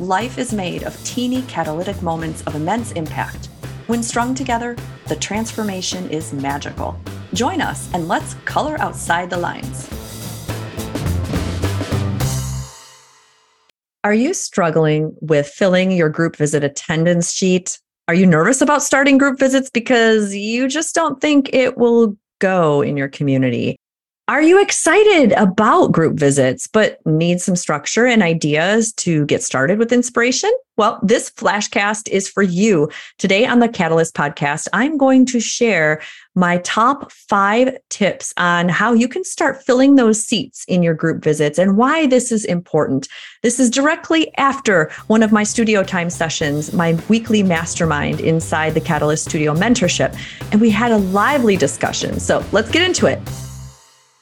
Life is made of teeny catalytic moments of immense impact. When strung together, the transformation is magical. Join us and let's color outside the lines. Are you struggling with filling your group visit attendance sheet? Are you nervous about starting group visits because you just don't think it will go in your community? Are you excited about group visits, but need some structure and ideas to get started with inspiration? Well, this flashcast is for you. Today on the Catalyst podcast, I'm going to share my top five tips on how you can start filling those seats in your group visits and why this is important. This is directly after one of my studio time sessions, my weekly mastermind inside the Catalyst Studio mentorship. And we had a lively discussion. So let's get into it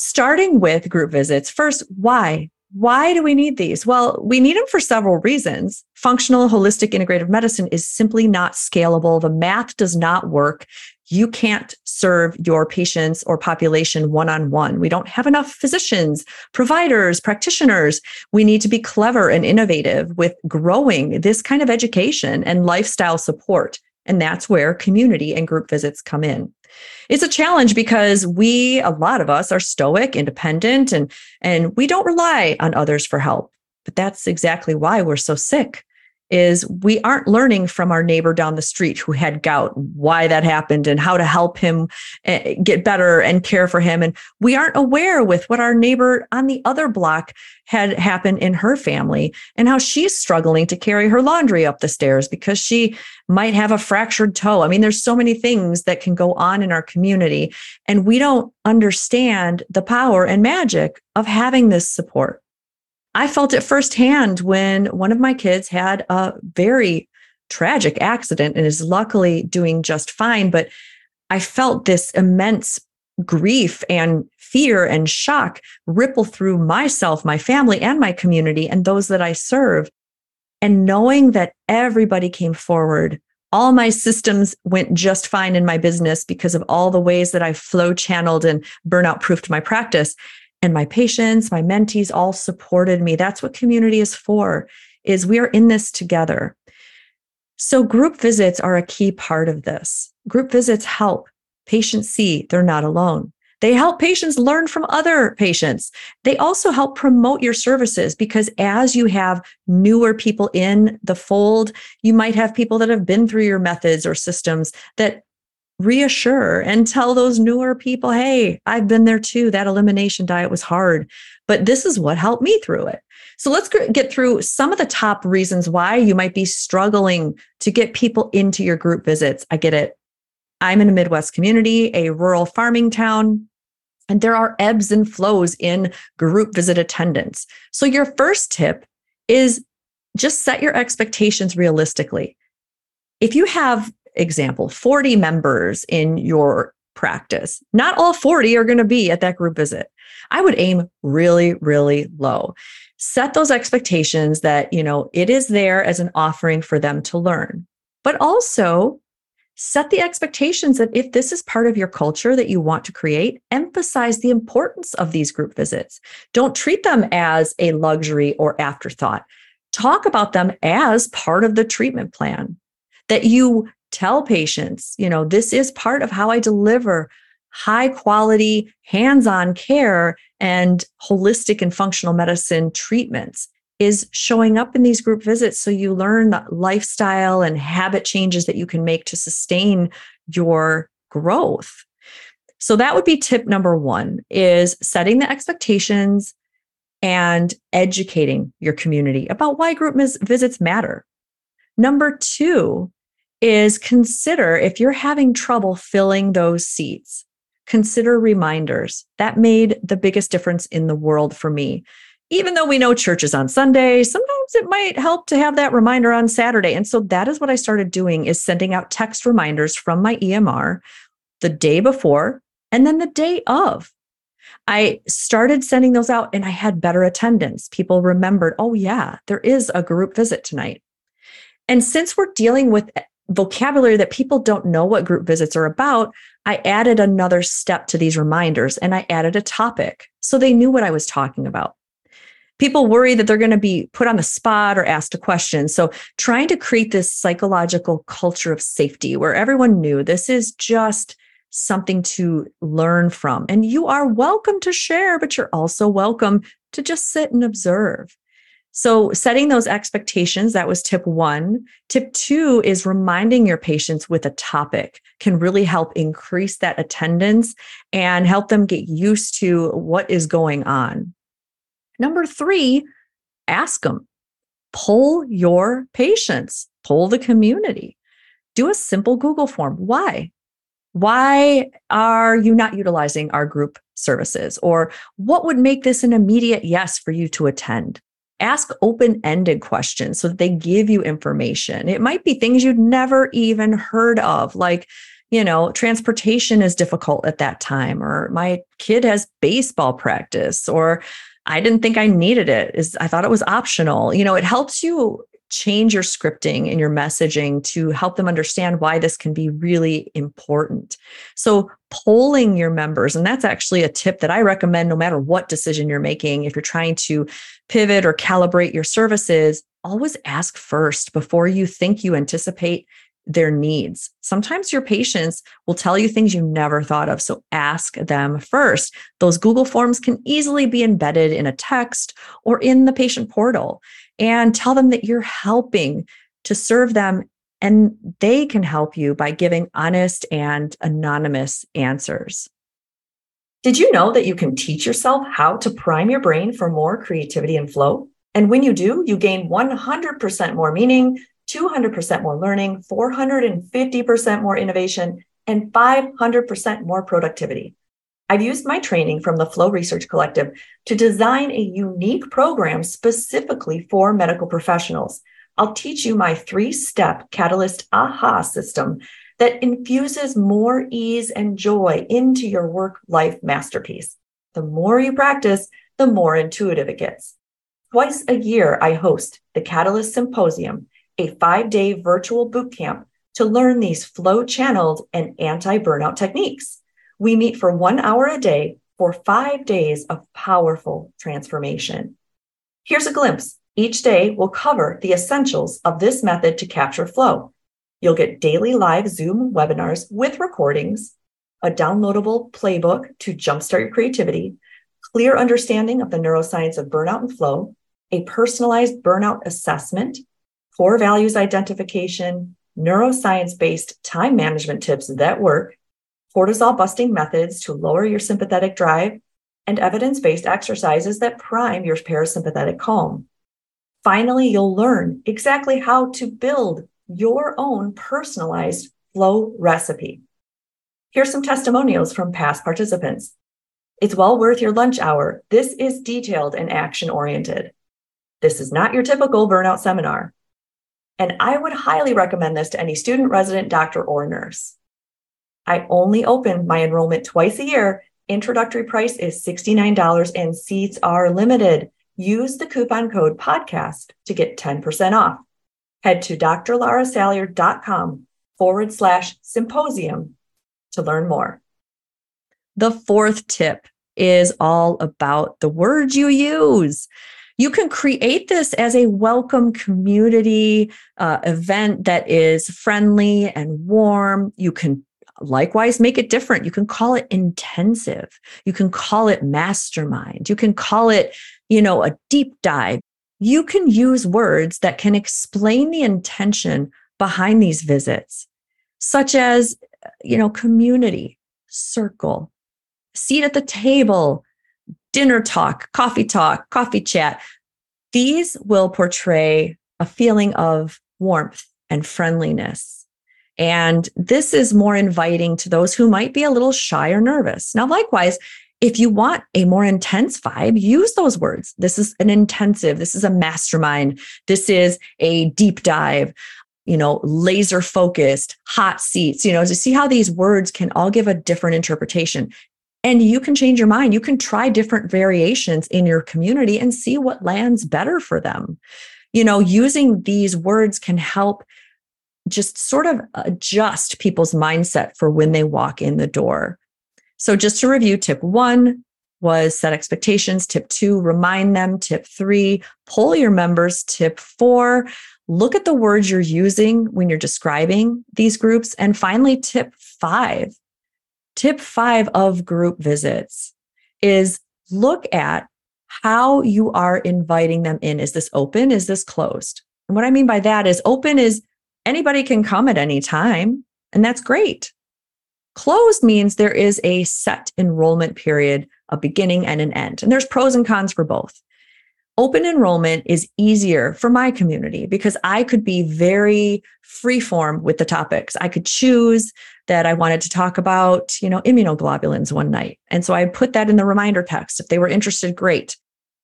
starting with group visits, first, why? Why do we need these? Well, we need them for several reasons. Functional holistic integrative medicine is simply not scalable. The math does not work. You can't serve your patients or population one on one. We don't have enough physicians, providers, practitioners. We need to be clever and innovative with growing this kind of education and lifestyle support. And that's where community and group visits come in it's a challenge because we a lot of us are stoic independent and and we don't rely on others for help. But that's exactly why we're so sick is we aren't learning from our neighbor down the street who had gout, why that happened and how to help him eh, get better and care for him. And we aren't aware with what our neighbor on the other block had happened in her family and how she's struggling to carry her laundry up the stairs because she might have a fractured toe. I mean, there's so many things that can go on in our community, and we don't understand the power and magic of having this support. I felt it firsthand when one of my kids had a very tragic accident and is luckily doing just fine. But I felt this immense grief and fear and shock ripple through myself, my family, and my community and those that I serve. And knowing that everybody came forward, all my systems went just fine in my business because of all the ways that I flow channeled and burnout proofed my practice and my patients, my mentees all supported me. That's what community is for, is we are in this together. So group visits are a key part of this. Group visits help patients see they're not alone. They help patients learn from other patients. They also help promote your services because as you have newer people in the fold, you might have people that have been through your methods or systems that reassure and tell those newer people, hey, I've been there too. That elimination diet was hard, but this is what helped me through it. So let's get through some of the top reasons why you might be struggling to get people into your group visits. I get it. I'm in a Midwest community, a rural farming town, and there are ebbs and flows in group visit attendance. So your first tip is just set your expectations realistically. If you have example, 40 members in your practice. Not all 40 are going to be at that group visit. I would aim really, really low. Set those expectations that, you know, it is there as an offering for them to learn. But also set the expectations that if this is part of your culture that you want to create, emphasize the importance of these group visits. Don't treat them as a luxury or afterthought. Talk about them as part of the treatment plan. That you tell patients, you know, this is part of how I deliver high quality, hands on care and holistic and functional medicine treatments is showing up in these group visits so you learn the lifestyle and habit changes that you can make to sustain your growth. So that would be tip number 1 is setting the expectations and educating your community about why group visits matter. Number 2 is consider if you're having trouble filling those seats, consider reminders. That made the biggest difference in the world for me. even though we know church is on Sunday, sometimes it might help to have that reminder on Saturday. And so that is what I started doing is sending out text reminders from my EMR the day before and then the day of. I started sending those out and I had better attendance. People remembered, oh, yeah, there is a group visit tonight. And since we're dealing with vocabulary that people don't know what group visits are about, I added another step to these reminders and I added a topic so they knew what I was talking about people worry that they're going to be put on the spot or asked a question. So, trying to create this psychological culture of safety where everyone knew this is just something to learn from. And you are welcome to share, but you're also welcome to just sit and observe. So, setting those expectations, that was tip one. Tip two is reminding your patients with a topic can really help increase that attendance and help them get used to what is going on. Number three, ask them, poll your patients, poll the community. Do a simple Google form. Why? Why are you not utilizing our group services? Or what would make this an immediate yes for you to attend? Ask open ended questions so that they give you information. It might be things you'd never even heard of, like, you know, transportation is difficult at that time, or my kid has baseball practice, or I didn't think I needed it. Is I thought it was optional. You know, it helps you change your scripting and your messaging to help them understand why this can be really important. So, polling your members, and that's actually a tip that I recommend no matter what decision you're making. If you're trying to pivot or calibrate your services, always ask first before you think you anticipate their needs. Sometimes your patients will tell you things you never thought of. So ask them first. Those Google Forms can easily be embedded in a text or in the patient portal and tell them that you're helping to serve them and they can help you by giving honest and anonymous answers. Did you know that you can teach yourself how to prime your brain for more creativity and flow? And when you do, you gain 100% more meaning, 200% more learning, 450% more innovation, and 500% more productivity. I've used my training from the Flow Research Collective to design a unique program specifically for medical professionals. I'll teach you my three step Catalyst AHA system that infuses more ease and joy into your work life masterpiece. The more you practice, the more intuitive it gets. Twice a year, I host the Catalyst Symposium a five day virtual bootcamp to learn these flow channeled and anti burnout techniques. We meet for one hour a day for five days of powerful transformation. Here's a glimpse. Each day will cover the essentials of this method to capture flow. You'll get daily live Zoom webinars with recordings, a downloadable playbook to jumpstart your creativity, clear understanding of the neuroscience of burnout and flow, a personalized burnout assessment, core values identification, neuroscience based time management tips that work, cortisol busting methods to lower your sympathetic drive, and evidence based exercises that prime your parasympathetic calm. Finally, you'll learn exactly how to build your own personalized flow recipe. Here's some testimonials from past participants. It's well worth your lunch hour. This is detailed and action oriented. This is not your typical burnout seminar. And I would highly recommend this to any student, resident, doctor, or nurse. I only open my enrollment twice a year. Introductory price is $69 and seats are limited. Use the coupon code podcast to get 10% off. Head to drlarasalyer.com forward slash symposium to learn more. The fourth tip is all about the words you use you can create this as a welcome community uh, event that is friendly and warm. You can likewise make it different. You can call it intensive. You can call it mastermind. You can call it, you know, a deep dive. You can use words that can explain the intention behind these visits, such as, you know, community, circle, seat at the table, dinner talk, coffee talk, coffee chat. These will portray a feeling of warmth and friendliness. And this is more inviting to those who might be a little shy or nervous. Now, likewise, If you want a more intense vibe, use those words. This is an intensive, this is a mastermind, this is a deep dive, you know, laser focused, hot seats, you know, to see how these words can all give a different interpretation. And you can change your mind. You can try different variations in your community and see what lands better for them. You know, using these words can help just sort of adjust people's mindset for when they walk in the door. So, just to review, tip one was set expectations. Tip two, remind them. Tip three, poll your members. Tip four, look at the words you're using when you're describing these groups. And finally, tip five, Tip five of group visits is look at how you are inviting them in. Is this open? Is this closed? And what I mean by that is open is anybody can come at any time, and that's great. Closed means there is a set enrollment period, a beginning and an end. And there's pros and cons for both. Open enrollment is easier for my community because I could be very freeform with the topics. I could choose that I wanted to talk about, you know, immunoglobulins one night. And so I put that in the reminder text. If they were interested, great.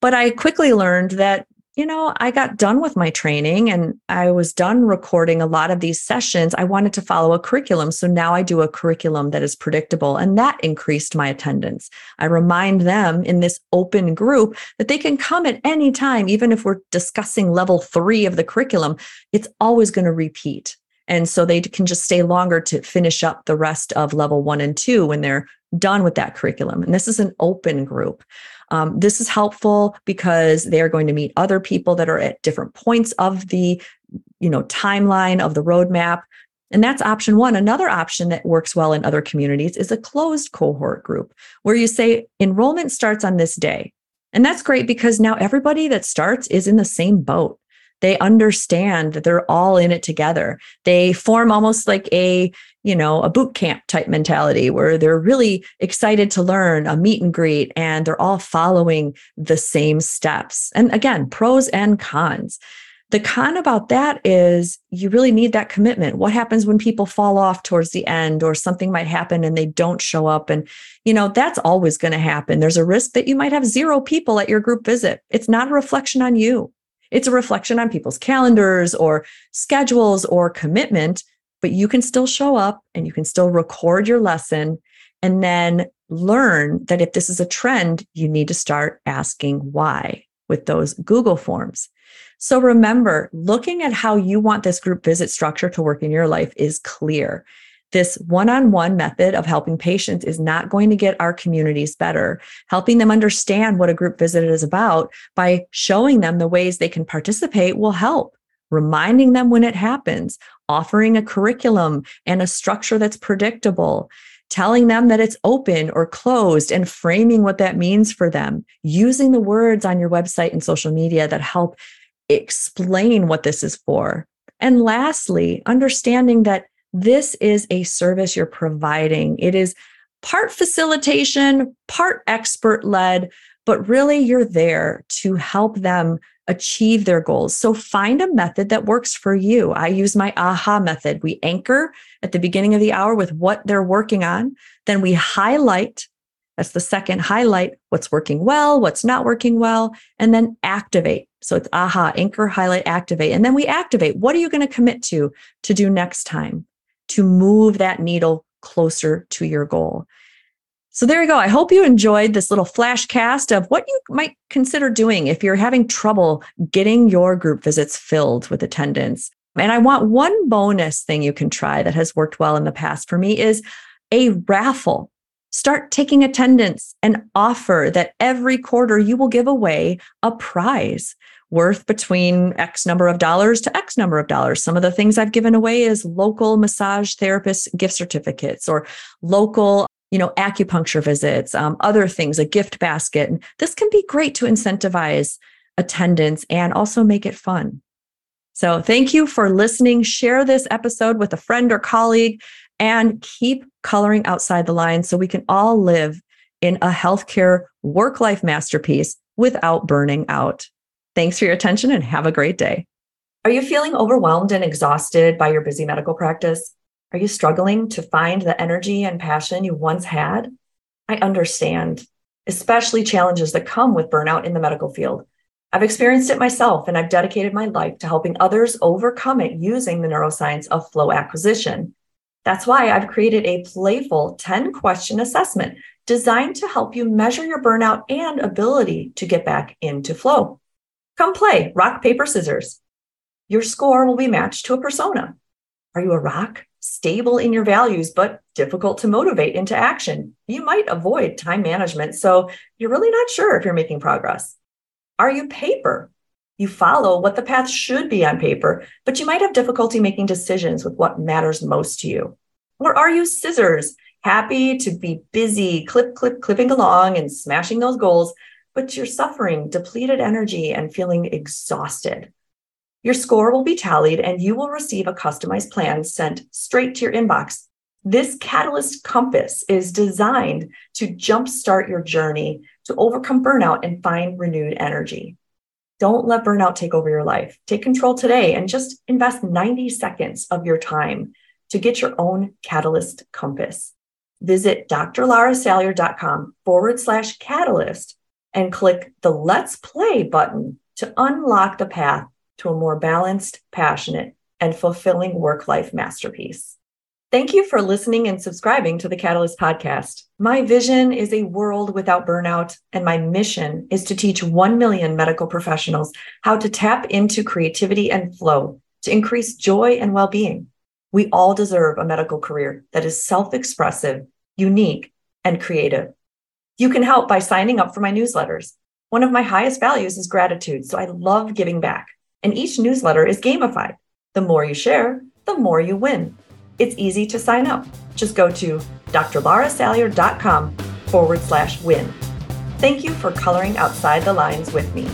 But I quickly learned that, you know, I got done with my training and I was done recording a lot of these sessions. I wanted to follow a curriculum. So now I do a curriculum that is predictable and that increased my attendance. I remind them in this open group that they can come at any time, even if we're discussing level three of the curriculum, it's always going to repeat. And so they can just stay longer to finish up the rest of level one and two when they're done with that curriculum. And this is an open group. Um, this is helpful because they are going to meet other people that are at different points of the you know timeline of the roadmap and that's option one. Another option that works well in other communities is a closed cohort group where you say enrollment starts on this day. And that's great because now everybody that starts is in the same boat. They understand that they're all in it together. They form almost like a, you know, a boot camp type mentality where they're really excited to learn a meet and greet and they're all following the same steps. And again, pros and cons. The con about that is you really need that commitment. What happens when people fall off towards the end or something might happen and they don't show up? And, you know, that's always going to happen. There's a risk that you might have zero people at your group visit. It's not a reflection on you. It's a reflection on people's calendars or schedules or commitment, but you can still show up and you can still record your lesson and then learn that if this is a trend, you need to start asking why with those Google forms. So remember, looking at how you want this group visit structure to work in your life is clear. This one on one method of helping patients is not going to get our communities better. Helping them understand what a group visit is about by showing them the ways they can participate will help. Reminding them when it happens, offering a curriculum and a structure that's predictable, telling them that it's open or closed and framing what that means for them, using the words on your website and social media that help explain what this is for. And lastly, understanding that this is a service you're providing. It is part facilitation, part expert led, but really you're there to help them achieve their goals. So find a method that works for you. I use my AHA method. We anchor at the beginning of the hour with what they're working on, then we highlight. That's the second highlight what's working well, what's not working well, and then activate. So it's AHA, anchor, highlight, activate. And then we activate. What are you going to commit to to do next time? To move that needle closer to your goal. So there you go. I hope you enjoyed this little flash cast of what you might consider doing if you're having trouble getting your group visits filled with attendance. And I want one bonus thing you can try that has worked well in the past for me is a raffle. Start taking attendance and offer that every quarter you will give away a prize worth between X number of dollars to X number of dollars. Some of the things I've given away is local massage therapist gift certificates or local you know acupuncture visits um, other things a gift basket. And this can be great to incentivize attendance and also make it fun. So thank you for listening. Share this episode with a friend or colleague and keep coloring outside the lines so we can all live in a healthcare work life masterpiece without burning out Thanks for your attention and have a great day. Are you feeling overwhelmed and exhausted by your busy medical practice? Are you struggling to find the energy and passion you once had? I understand. especially challenges that come with burnout in the medical field. I've experienced it myself, and I've dedicated my life to helping others overcome it using the neuroscience of flow acquisition. That's why I've created a playful 10 question assessment designed to help you measure your burnout and ability to get back into flow. Come play rock, paper, scissors. Your score will be matched to a persona. Are you a rock, stable in your values, but difficult to motivate into action? You might avoid time management, so you're really not sure if you're making progress. Are you paper? You follow what the path should be on paper, but you might have difficulty making decisions with what matters most to you. Or are you scissors? Happy to be busy, clip, clip, clipping along and smashing those goals, but you're suffering depleted energy and feeling exhausted. Your score will be tallied and you will receive a customized plan sent straight to your inbox. This Catalyst Compass is designed to jumpstart your journey to overcome burnout and find renewed energy. Don't let burnout take over your life. Take control today and just invest 90 seconds of your time to get your own Catalyst Compass. Visit drlarasalyer.com forward slash catalyst and click the Let's Play button to unlock the path to a more balanced, passionate, and fulfilling work life masterpiece. Thank you for listening and subscribing to the Catalyst Podcast. My vision is a world without burnout, and my mission is to teach 1 million medical professionals how to tap into creativity and flow to increase joy and well being. We all deserve a medical career that is self expressive, unique, and creative. You can help by signing up for my newsletters. One of my highest values is gratitude, so I love giving back. And each newsletter is gamified. The more you share, the more you win. It's easy to sign up. Just go to drlarasalyer.com forward slash win. Thank you for coloring outside the lines with me.